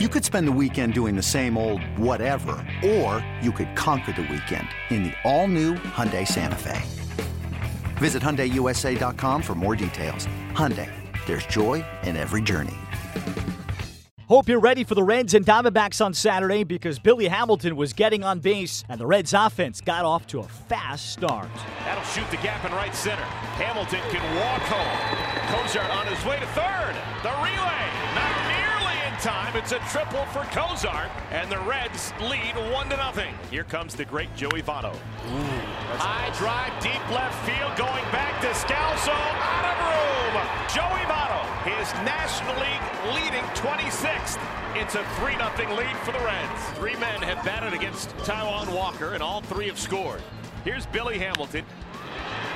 You could spend the weekend doing the same old whatever, or you could conquer the weekend in the all-new Hyundai Santa Fe. Visit HyundaiUSA.com for more details. Hyundai, there's joy in every journey. Hope you're ready for the Reds and Diamondbacks on Saturday because Billy Hamilton was getting on base and the Reds offense got off to a fast start. That'll shoot the gap in right center. Hamilton can walk home. Cozart on his way to third. The relay, not nearly in time. It's a triple for Cozart, and the Reds lead one to nothing. Here comes the great Joey Votto. High drive, deep left field, going back Descalso, out of room. Joey Votto, his National League leading 26th. It's a 3-0 lead for the Reds. Three men have batted against Taijuan Walker, and all three have scored. Here's Billy Hamilton.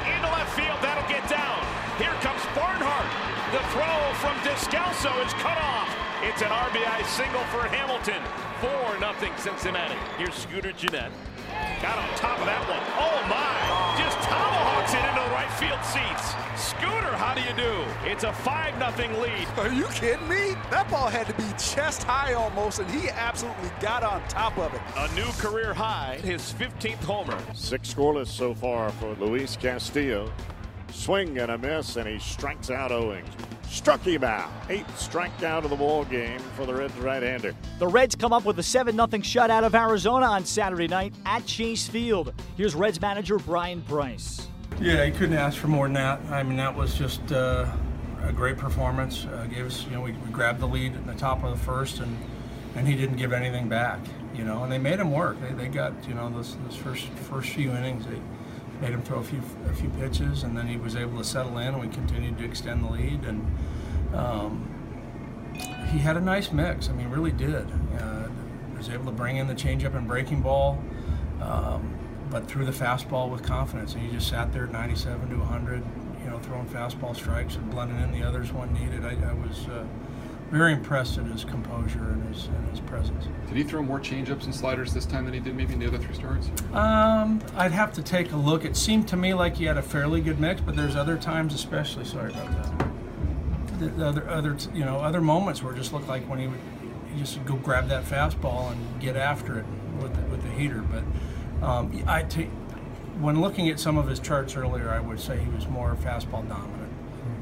Into left field, that'll get down. Here comes Barnhart. The throw from Descalso is cut off. It's an RBI single for Hamilton. 4-0 Cincinnati. Here's Scooter Gennett. Got on top of that one. Oh my! Just tomahawks it into the right field seats. Scooter, how do you do? It's a 5-0 lead. Are you kidding me? That ball had to be chest high almost, and he absolutely got on top of it. A new career high, his 15th homer. Six scoreless so far for Luis Castillo. Swing and a miss, and he strikes out Owings. Struck him out. Eighth strikeout of the ball game for the Reds right-hander. The Reds come up with a 7 0 shutout of Arizona on Saturday night at Chase Field. Here's Reds manager Bryan Price. Yeah, you couldn't ask for more than that. I mean, that was just uh, a great performance. Uh, gave us, you know, we, we grabbed the lead at the top of the first, and and he didn't give anything back. You know, and they made him work. They, they got, you know, those, those first first few innings, they made him throw a few a few pitches, and then he was able to settle in, and we continued to extend the lead. And um, he had a nice mix. I mean, really did. Uh, was able to bring in the changeup and breaking ball. Um, but threw the fastball with confidence. And he just sat there at 97 to 100, you know, throwing fastball strikes and blending in the others when needed. I, I was uh, very impressed at his composure and his, and his presence. Did he throw more changeups and sliders this time than he did maybe in the other three starts? Um, I'd have to take a look. It seemed to me like he had a fairly good mix, but there's other times, especially. Sorry about that. The, the other, other, you know, other moments where it just looked like when he would, he just would go grab that fastball and get after it with the, with the heater, but. Um, I take when looking at some of his charts earlier, I would say he was more fastball dominant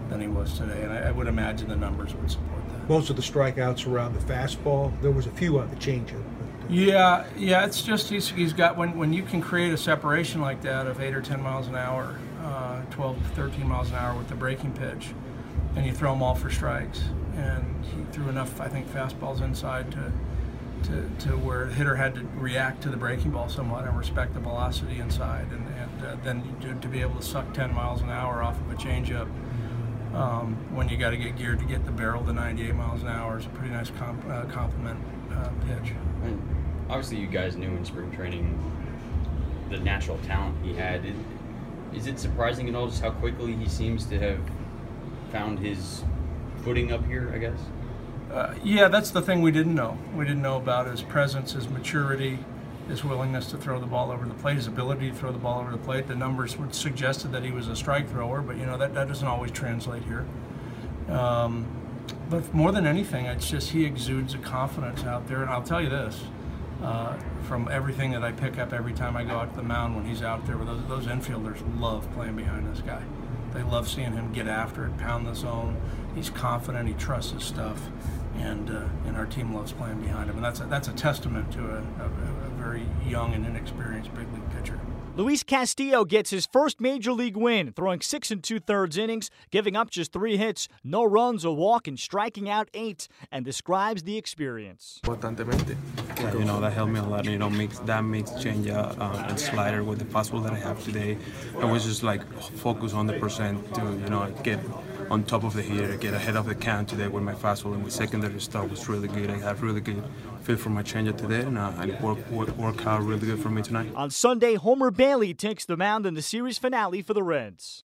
than he was today, and I, I would imagine the numbers would support. Most of the strikeouts around the fastball. There was a few on the changeup. Uh, Yeah, yeah, it's just he's, he's got when when you can create a separation like that of eight or ten miles an hour, uh, 12 to 13 miles an hour with the breaking pitch, and you throw them all for strikes, and he threw enough, I think, fastballs inside to. To, to where the hitter had to react to the breaking ball somewhat and respect the velocity inside, and, and uh, then to, to be able to suck 10 miles an hour off of a changeup um, when you got to get geared to get the barrel to 98 miles an hour is a pretty nice comp, uh, compliment uh, pitch. And obviously, you guys knew in spring training the natural talent he had. Is, is it surprising at all just how quickly he seems to have found his footing up here? I guess. Uh, yeah, that's the thing we didn't know. We didn't know about his presence, his maturity, his willingness to throw the ball over the plate, his ability to throw the ball over the plate. The numbers would suggested that he was a strike thrower, but you know that, that doesn't always translate here. Um, but more than anything, it's just he exudes a confidence out there. And I'll tell you this, uh, from everything that I pick up every time I go out to the mound when he's out there, those, those infielders love playing behind this guy. They love seeing him get after it, pound the zone. He's confident. He trusts his stuff, and uh, and our team loves playing behind him. And that's a, that's a testament to a, a, very young and inexperienced big league pitcher. Luis Castillo gets his first major league win, throwing six and two thirds innings, giving up just three hits, no runs, a walk, and striking out eight, and describes the experience. Yeah, you know that helped me a lot. You know, mix that mix change um, and slider with the fastball that I have today. I was just like focus on the percent to you know get on top of the hitter, get ahead of the count today with my fastball and my secondary stuff was really good. I have really good feel for my changeup today, and, uh, and it worked work, out uh, really good for me tonight. On Sunday, Homer Bailey takes the mound in the series finale for the Reds.